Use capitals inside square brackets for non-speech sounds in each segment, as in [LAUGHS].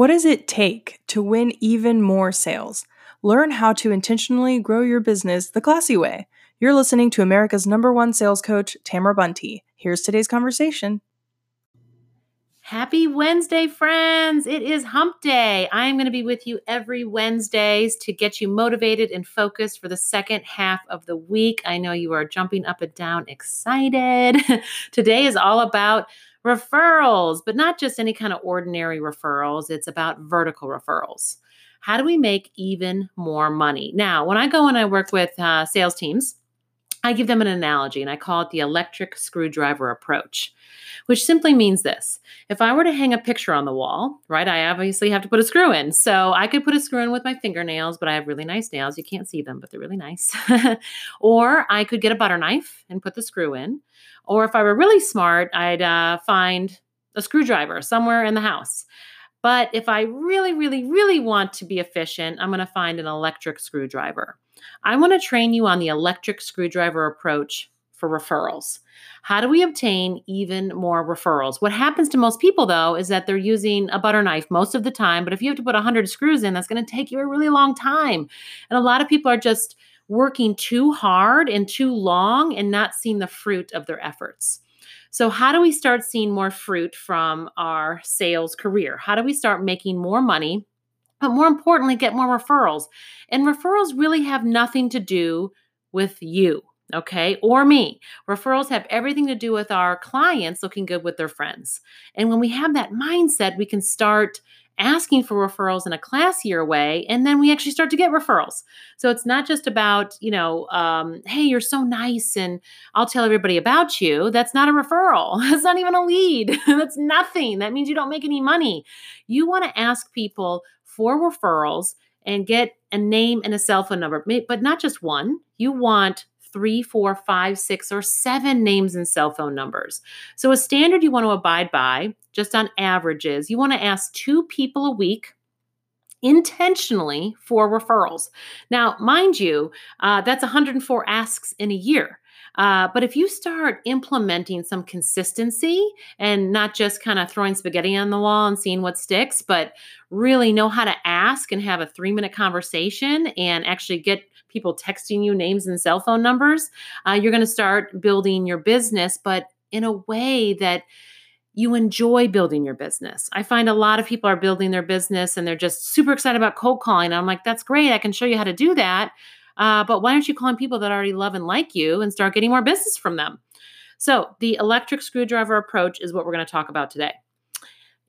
What does it take to win even more sales? Learn how to intentionally grow your business the classy way. You're listening to America's number one sales coach, Tamara Bunte. Here's today's conversation. Happy Wednesday, friends. It is hump day. I'm going to be with you every Wednesdays to get you motivated and focused for the second half of the week. I know you are jumping up and down excited. [LAUGHS] Today is all about referrals, but not just any kind of ordinary referrals. It's about vertical referrals. How do we make even more money? Now, when I go and I work with uh, sales teams, I give them an analogy and I call it the electric screwdriver approach, which simply means this. If I were to hang a picture on the wall, right, I obviously have to put a screw in. So I could put a screw in with my fingernails, but I have really nice nails. You can't see them, but they're really nice. [LAUGHS] or I could get a butter knife and put the screw in. Or if I were really smart, I'd uh, find a screwdriver somewhere in the house. But if I really, really, really want to be efficient, I'm going to find an electric screwdriver. I want to train you on the electric screwdriver approach for referrals. How do we obtain even more referrals? What happens to most people, though, is that they're using a butter knife most of the time. But if you have to put 100 screws in, that's going to take you a really long time. And a lot of people are just working too hard and too long and not seeing the fruit of their efforts. So, how do we start seeing more fruit from our sales career? How do we start making more money but more importantly, get more referrals. And referrals really have nothing to do with you, okay, or me. Referrals have everything to do with our clients looking good with their friends. And when we have that mindset, we can start asking for referrals in a classier way and then we actually start to get referrals. So it's not just about you know um, hey you're so nice and i'll tell everybody about you. That's not a referral. [LAUGHS] That's not even a lead. [LAUGHS] That's nothing. That means you don't make any money. You want to ask people for referrals and get a name and a cell phone number, but not just one. You want three, four, five, six, or seven names and cell phone numbers. So, a standard you want to abide by, just on averages, you want to ask two people a week intentionally for referrals. Now, mind you, uh, that's 104 asks in a year. Uh, but if you start implementing some consistency and not just kind of throwing spaghetti on the wall and seeing what sticks, but really know how to ask and have a three minute conversation and actually get people texting you names and cell phone numbers, uh, you're going to start building your business, but in a way that you enjoy building your business. I find a lot of people are building their business and they're just super excited about cold calling. I'm like, that's great. I can show you how to do that. Uh, but why aren't you calling people that already love and like you and start getting more business from them? So, the electric screwdriver approach is what we're going to talk about today.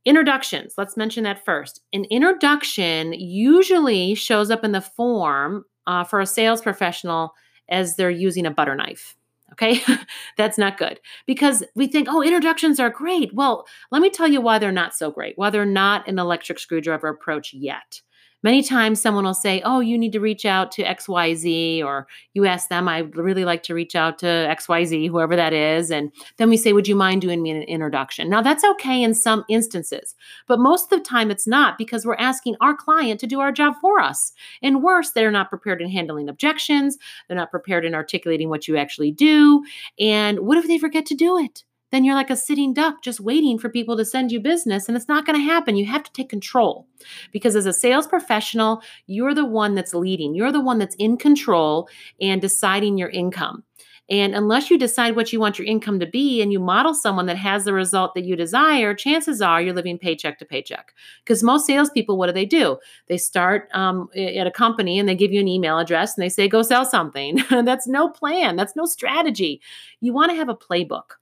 Introductions, let's mention that first. An introduction usually shows up in the form uh, for a sales professional as they're using a butter knife. Okay, [LAUGHS] that's not good because we think, oh, introductions are great. Well, let me tell you why they're not so great, why they're not an electric screwdriver approach yet. Many times someone will say, Oh, you need to reach out to XYZ, or you ask them, I really like to reach out to XYZ, whoever that is. And then we say, Would you mind doing me an introduction? Now, that's okay in some instances, but most of the time it's not because we're asking our client to do our job for us. And worse, they're not prepared in handling objections, they're not prepared in articulating what you actually do. And what if they forget to do it? Then you're like a sitting duck just waiting for people to send you business and it's not going to happen. You have to take control because as a sales professional, you're the one that's leading, you're the one that's in control and deciding your income. And unless you decide what you want your income to be and you model someone that has the result that you desire, chances are you're living paycheck to paycheck. Because most salespeople, what do they do? They start um, at a company and they give you an email address and they say, go sell something. [LAUGHS] that's no plan, that's no strategy. You want to have a playbook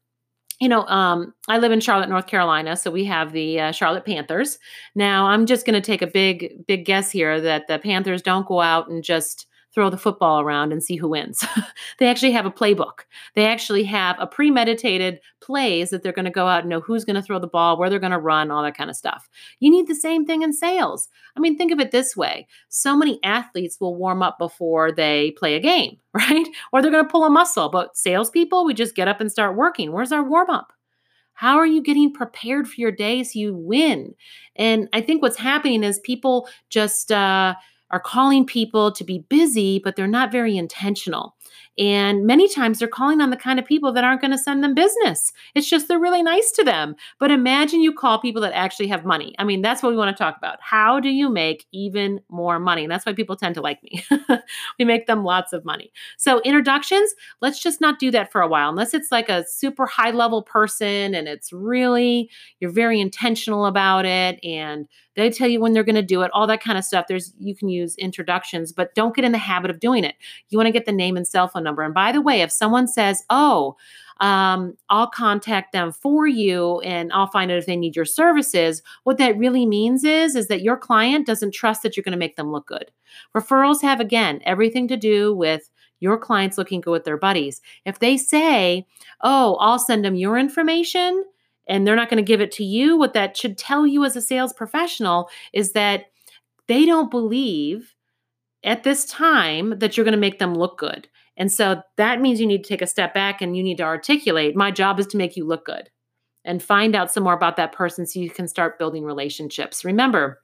you know, um, I live in Charlotte, North Carolina, so we have the uh, Charlotte Panthers. Now, I'm just going to take a big, big guess here that the Panthers don't go out and just throw the football around and see who wins. [LAUGHS] they actually have a playbook. They actually have a premeditated plays that they're going to go out and know who's going to throw the ball, where they're going to run, all that kind of stuff. You need the same thing in sales. I mean, think of it this way. So many athletes will warm up before they play a game, [LAUGHS] right? Or they're going to pull a muscle. But salespeople, we just get up and start working. Where's our warm up? How are you getting prepared for your day so you win? And I think what's happening is people just uh, are calling people to be busy, but they're not very intentional. And many times they're calling on the kind of people that aren't going to send them business. It's just they're really nice to them. But imagine you call people that actually have money. I mean, that's what we want to talk about. How do you make even more money? And that's why people tend to like me. [LAUGHS] we make them lots of money. So, introductions, let's just not do that for a while, unless it's like a super high level person and it's really, you're very intentional about it and they tell you when they're going to do it, all that kind of stuff. There's you can use introductions, but don't get in the habit of doing it. You want to get the name and cell phone number. And by the way, if someone says, "Oh, um, I'll contact them for you and I'll find out if they need your services. What that really means is, is that your client doesn't trust that you're going to make them look good. Referrals have, again, everything to do with your clients looking good with their buddies. If they say, oh, I'll send them your information, and they're not going to give it to you, what that should tell you as a sales professional is that they don't believe at this time that you're going to make them look good. And so that means you need to take a step back and you need to articulate my job is to make you look good and find out some more about that person so you can start building relationships. Remember,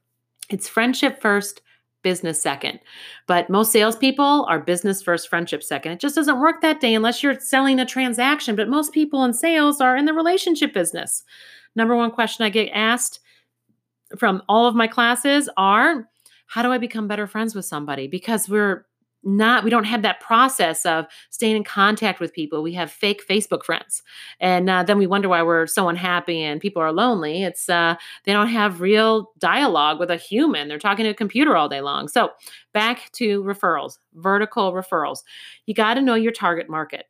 it's friendship first, business second. But most salespeople are business first, friendship second. It just doesn't work that day unless you're selling a transaction. But most people in sales are in the relationship business. Number one question I get asked from all of my classes are how do I become better friends with somebody? Because we're not we don't have that process of staying in contact with people. We have fake facebook friends. And uh, then we wonder why we're so unhappy and people are lonely. It's uh, they don't have real dialogue with a human. They're talking to a computer all day long. So back to referrals vertical referrals. You got to know your target market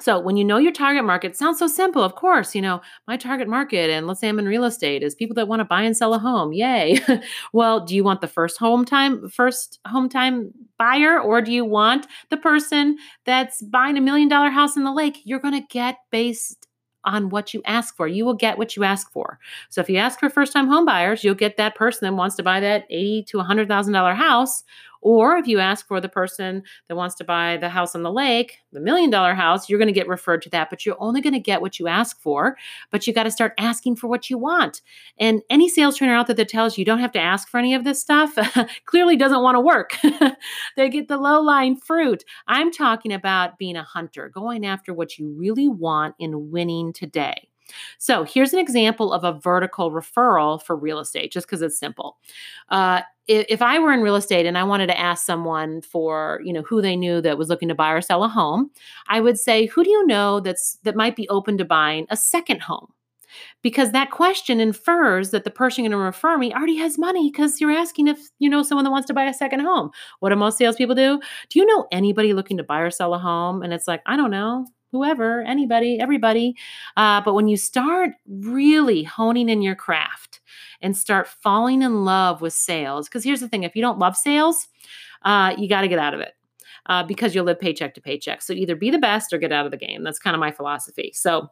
so when you know your target market, sounds so simple. Of course, you know, my target market, and let's say I'm in real estate, is people that want to buy and sell a home. Yay. [LAUGHS] well, do you want the first home time, first home time buyer, or do you want the person that's buying a million dollar house in the lake? You're going to get based on what you ask for. You will get what you ask for. So if you ask for first time home buyers, you'll get that person that wants to buy that eighty to hundred thousand dollar house or if you ask for the person that wants to buy the house on the lake, the million dollar house, you're going to get referred to that, but you're only going to get what you ask for. But you got to start asking for what you want. And any sales trainer out there that tells you you don't have to ask for any of this stuff [LAUGHS] clearly doesn't want to work. [LAUGHS] they get the low lying fruit. I'm talking about being a hunter, going after what you really want in winning today. So here's an example of a vertical referral for real estate, just because it's simple. Uh, if, if I were in real estate and I wanted to ask someone for, you know, who they knew that was looking to buy or sell a home, I would say, who do you know that's that might be open to buying a second home? because that question infers that the person going to refer me already has money because you're asking if you know someone that wants to buy a second home. What do most salespeople do? Do you know anybody looking to buy or sell a home? And it's like, I don't know whoever, anybody, everybody. Uh, but when you start really honing in your craft and start falling in love with sales, because here's the thing if you don't love sales, uh, you got to get out of it. Uh, because you'll live paycheck to paycheck. So either be the best or get out of the game. That's kind of my philosophy. So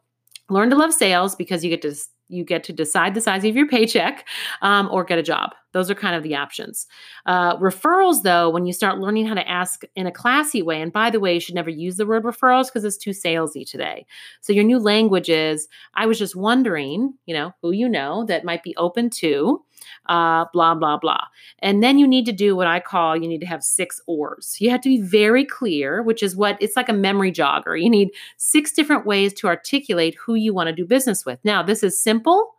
learn to love sales because you get to you get to decide the size of your paycheck um, or get a job. Those are kind of the options. Uh, referrals, though, when you start learning how to ask in a classy way, and by the way, you should never use the word referrals because it's too salesy today. So your new language is I was just wondering, you know, who you know that might be open to uh, blah, blah, blah. And then you need to do what I call you need to have six ors. You have to be very clear, which is what it's like a memory jogger. You need six different ways to articulate who you want to do business with. Now, this is simple,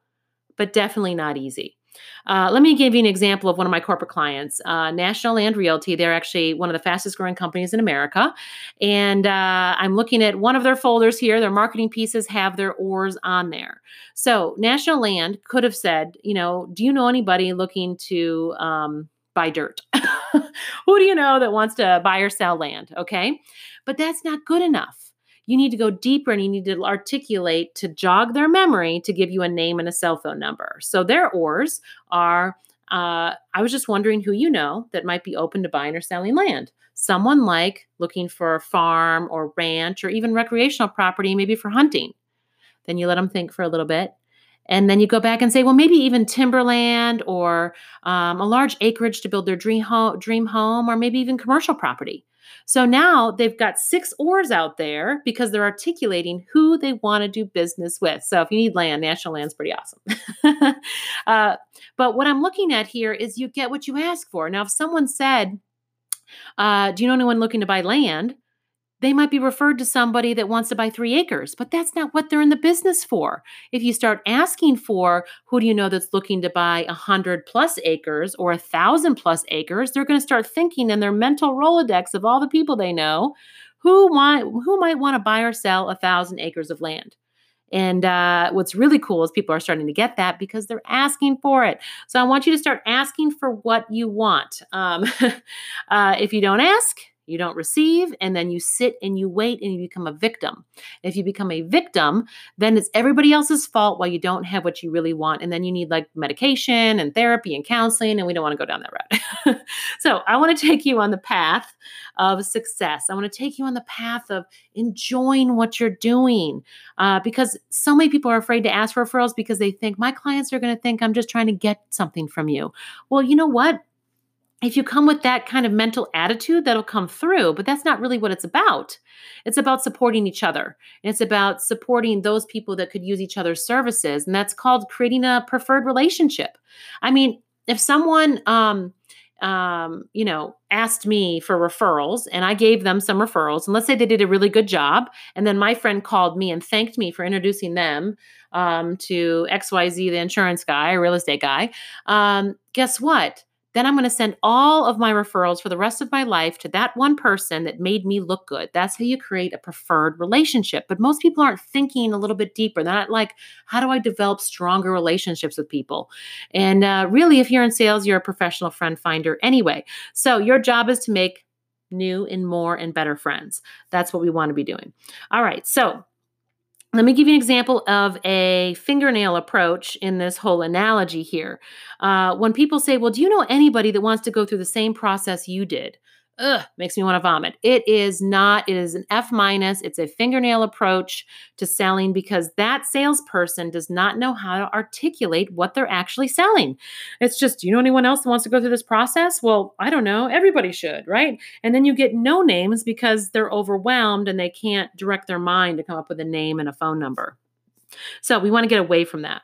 but definitely not easy. Uh, let me give you an example of one of my corporate clients, uh, National Land Realty. They're actually one of the fastest growing companies in America. And uh, I'm looking at one of their folders here. Their marketing pieces have their ors on there. So National Land could have said, you know, do you know anybody looking to um, buy dirt? [LAUGHS] Who do you know that wants to buy or sell land? Okay. But that's not good enough you need to go deeper and you need to articulate to jog their memory to give you a name and a cell phone number. So their ors are uh, I was just wondering who you know that might be open to buying or selling land. Someone like looking for a farm or ranch or even recreational property, maybe for hunting. Then you let them think for a little bit. And then you go back and say, well, maybe even timberland or um, a large acreage to build their dream home, dream home, or maybe even commercial property. So now they've got six ors out there because they're articulating who they want to do business with. So if you need land, national land's pretty awesome. [LAUGHS] uh, but what I'm looking at here is you get what you ask for. Now, if someone said, uh, Do you know anyone looking to buy land? They might be referred to somebody that wants to buy three acres, but that's not what they're in the business for. If you start asking for who do you know that's looking to buy a hundred plus acres or a thousand plus acres, they're going to start thinking in their mental Rolodex of all the people they know who might who might want to buy or sell a thousand acres of land. And uh, what's really cool is people are starting to get that because they're asking for it. So I want you to start asking for what you want. Um, [LAUGHS] uh, if you don't ask, you don't receive, and then you sit and you wait and you become a victim. If you become a victim, then it's everybody else's fault while you don't have what you really want. And then you need like medication and therapy and counseling, and we don't want to go down that road. [LAUGHS] so I want to take you on the path of success. I want to take you on the path of enjoying what you're doing uh, because so many people are afraid to ask for referrals because they think my clients are going to think I'm just trying to get something from you. Well, you know what? If you come with that kind of mental attitude, that'll come through, but that's not really what it's about. It's about supporting each other. And it's about supporting those people that could use each other's services. And that's called creating a preferred relationship. I mean, if someone, um, um, you know, asked me for referrals and I gave them some referrals, and let's say they did a really good job, and then my friend called me and thanked me for introducing them um, to XYZ, the insurance guy real estate guy, um, guess what? Then I'm going to send all of my referrals for the rest of my life to that one person that made me look good. That's how you create a preferred relationship. But most people aren't thinking a little bit deeper. They're not like, how do I develop stronger relationships with people? And uh, really, if you're in sales, you're a professional friend finder anyway. So your job is to make new and more and better friends. That's what we want to be doing. All right. So let me give you an example of a fingernail approach in this whole analogy here. Uh, when people say, Well, do you know anybody that wants to go through the same process you did? Ugh, makes me want to vomit. It is not, it is an F minus. It's a fingernail approach to selling because that salesperson does not know how to articulate what they're actually selling. It's just, do you know anyone else that wants to go through this process? Well, I don't know. Everybody should, right? And then you get no names because they're overwhelmed and they can't direct their mind to come up with a name and a phone number. So we want to get away from that.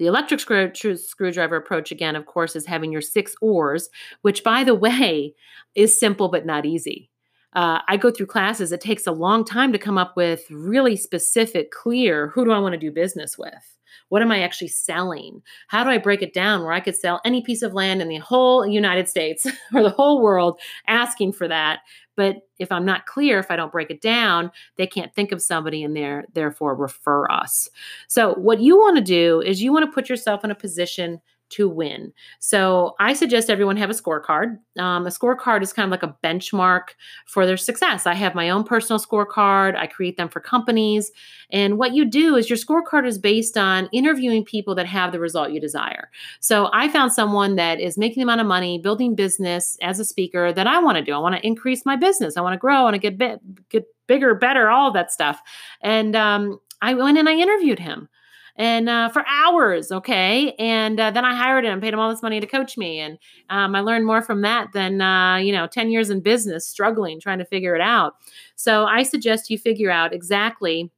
The electric screw, screwdriver approach, again, of course, is having your six ors, which, by the [LAUGHS] way, is simple but not easy. Uh, I go through classes, it takes a long time to come up with really specific, clear who do I want to do business with? What am I actually selling? How do I break it down where I could sell any piece of land in the whole United States [LAUGHS] or the whole world asking for that? But if I'm not clear, if I don't break it down, they can't think of somebody and there, therefore refer us. So, what you want to do is you want to put yourself in a position to win. So I suggest everyone have a scorecard. Um, a scorecard is kind of like a benchmark for their success. I have my own personal scorecard, I create them for companies. And what you do is your scorecard is based on interviewing people that have the result you desire. So I found someone that is making the amount of money, building business as a speaker that I want to do. I want to increase my business, I want to grow, I want to get, bit, get bigger, better, all that stuff. And um, I went and I interviewed him and uh, for hours. Okay. And uh, then I hired him, paid him all this money to coach me. And um, I learned more from that than, uh, you know, 10 years in business, struggling, trying to figure it out. So I suggest you figure out exactly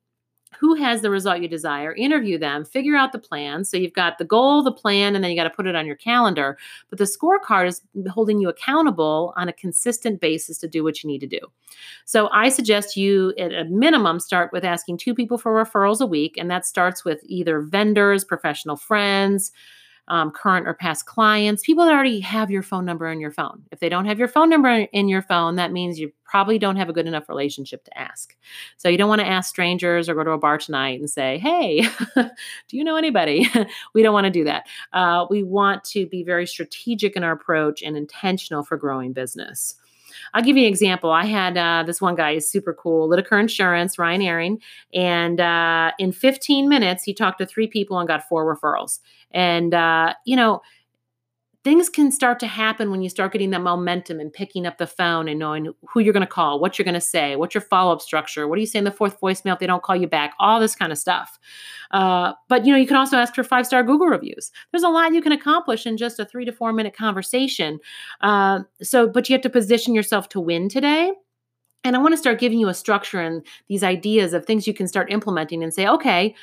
who has the result you desire, interview them, figure out the plan. So you've got the goal, the plan, and then you got to put it on your calendar. But the scorecard is holding you accountable on a consistent basis to do what you need to do. So I suggest you, at a minimum, start with asking two people for referrals a week. And that starts with either vendors, professional friends, um, current or past clients, people that already have your phone number in your phone. If they don't have your phone number in your phone, that means you probably don't have a good enough relationship to ask. So you don't want to ask strangers or go to a bar tonight and say, hey, [LAUGHS] do you know anybody? [LAUGHS] we don't want to do that. Uh, we want to be very strategic in our approach and intentional for growing business. I'll give you an example. I had uh, this one guy is super cool, Lytica Insurance, Ryan Airing, and uh, in 15 minutes he talked to three people and got four referrals. And uh, you know, things can start to happen when you start getting that momentum and picking up the phone and knowing who you're going to call, what you're going to say, what's your follow up structure, what do you say in the fourth voicemail if they don't call you back, all this kind of stuff. Uh, but you know, you can also ask for five star Google reviews. There's a lot you can accomplish in just a three to four minute conversation. Uh, so, but you have to position yourself to win today. And I want to start giving you a structure and these ideas of things you can start implementing and say, okay,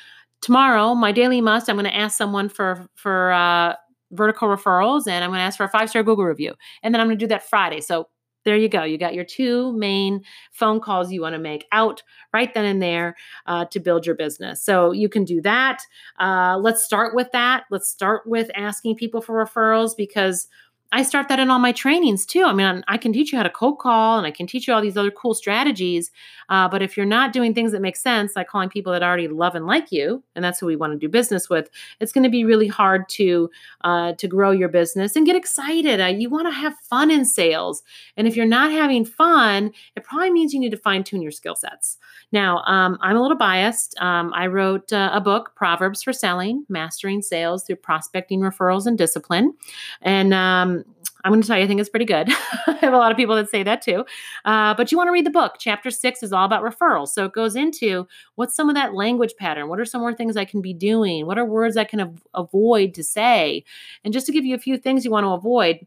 tomorrow my daily must i'm going to ask someone for for uh, vertical referrals and I'm going to ask for a five star Google review. And then I'm going to do that Friday. So there you go. You got your two main phone calls you want to make out right then and there uh, to build your business. So you can do that. Uh, let's start with that. Let's start with asking people for referrals because I start that in all my trainings too. I mean, I can teach you how to cold call and I can teach you all these other cool strategies. Uh, but if you're not doing things that make sense, like calling people that already love and like you, and that's who we want to do business with, it's going to be really hard to uh, to grow your business and get excited. Uh, you want to have fun in sales, and if you're not having fun, it probably means you need to fine tune your skill sets. Now, um, I'm a little biased. Um, I wrote uh, a book, Proverbs for Selling: Mastering Sales Through Prospecting, Referrals, and Discipline, and um, I'm going to tell you, I think it's pretty good. [LAUGHS] I have a lot of people that say that too. Uh, but you want to read the book. Chapter six is all about referrals. So it goes into what's some of that language pattern? What are some more things I can be doing? What are words I can av- avoid to say? And just to give you a few things you want to avoid,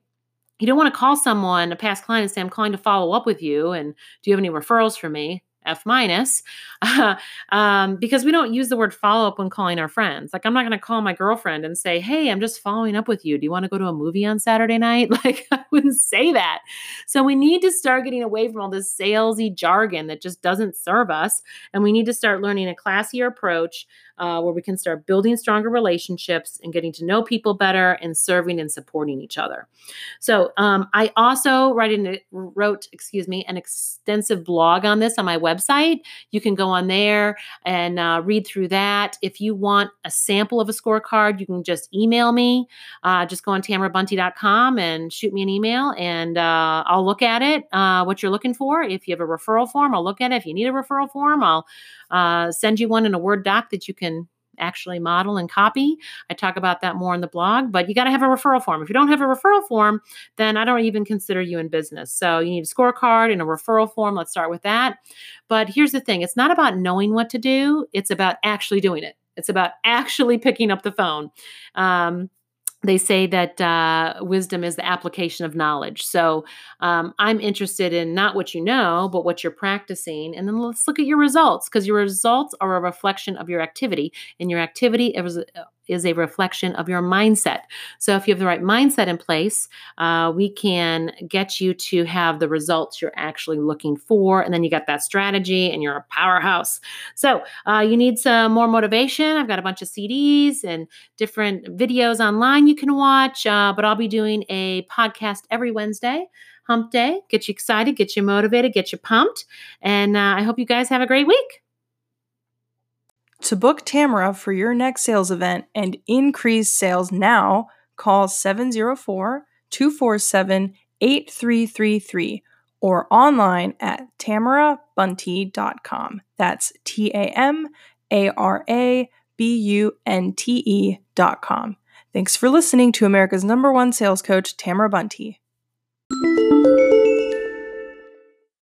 you don't want to call someone, a past client, and say, I'm calling to follow up with you. And do you have any referrals for me? F minus, [LAUGHS] um, because we don't use the word follow up when calling our friends. Like, I'm not going to call my girlfriend and say, Hey, I'm just following up with you. Do you want to go to a movie on Saturday night? [LAUGHS] Like, I wouldn't say that. So, we need to start getting away from all this salesy jargon that just doesn't serve us. And we need to start learning a classier approach uh, where we can start building stronger relationships and getting to know people better and serving and supporting each other. So um, I also write in, wrote, excuse me, an extensive blog on this on my website. You can go on there and uh, read through that. If you want a sample of a scorecard, you can just email me. Uh, just go on tamarabunte.com and shoot me an email, and uh, I'll look at it. Uh, what you're looking for. If you have a referral form, I'll look at it. If you need a referral form, I'll uh, send you one in a Word doc that you can actually model and copy. I talk about that more in the blog, but you got to have a referral form. If you don't have a referral form, then I don't even consider you in business. So you need a scorecard and a referral form. Let's start with that. But here's the thing it's not about knowing what to do, it's about actually doing it. It's about actually picking up the phone. Um, they say that uh, wisdom is the application of knowledge. So um, I'm interested in not what you know, but what you're practicing. And then let's look at your results because your results are a reflection of your activity, and your activity is, is a reflection of your mindset. So if you have the right mindset in place, uh, we can get you to have the results you're actually looking for. And then you got that strategy and you're a powerhouse. So uh, you need some more motivation. I've got a bunch of CDs and different videos online you can watch, uh, but I'll be doing a podcast every Wednesday. Hump Day, get you excited, get you motivated, get you pumped. And uh, I hope you guys have a great week. To book Tamara for your next sales event and increase sales now, call 704 247 8333 or online at tamarabunte.com. That's T A M A R A B U N T E.com. Thanks for listening to America's number one sales coach, Tamara Bunte.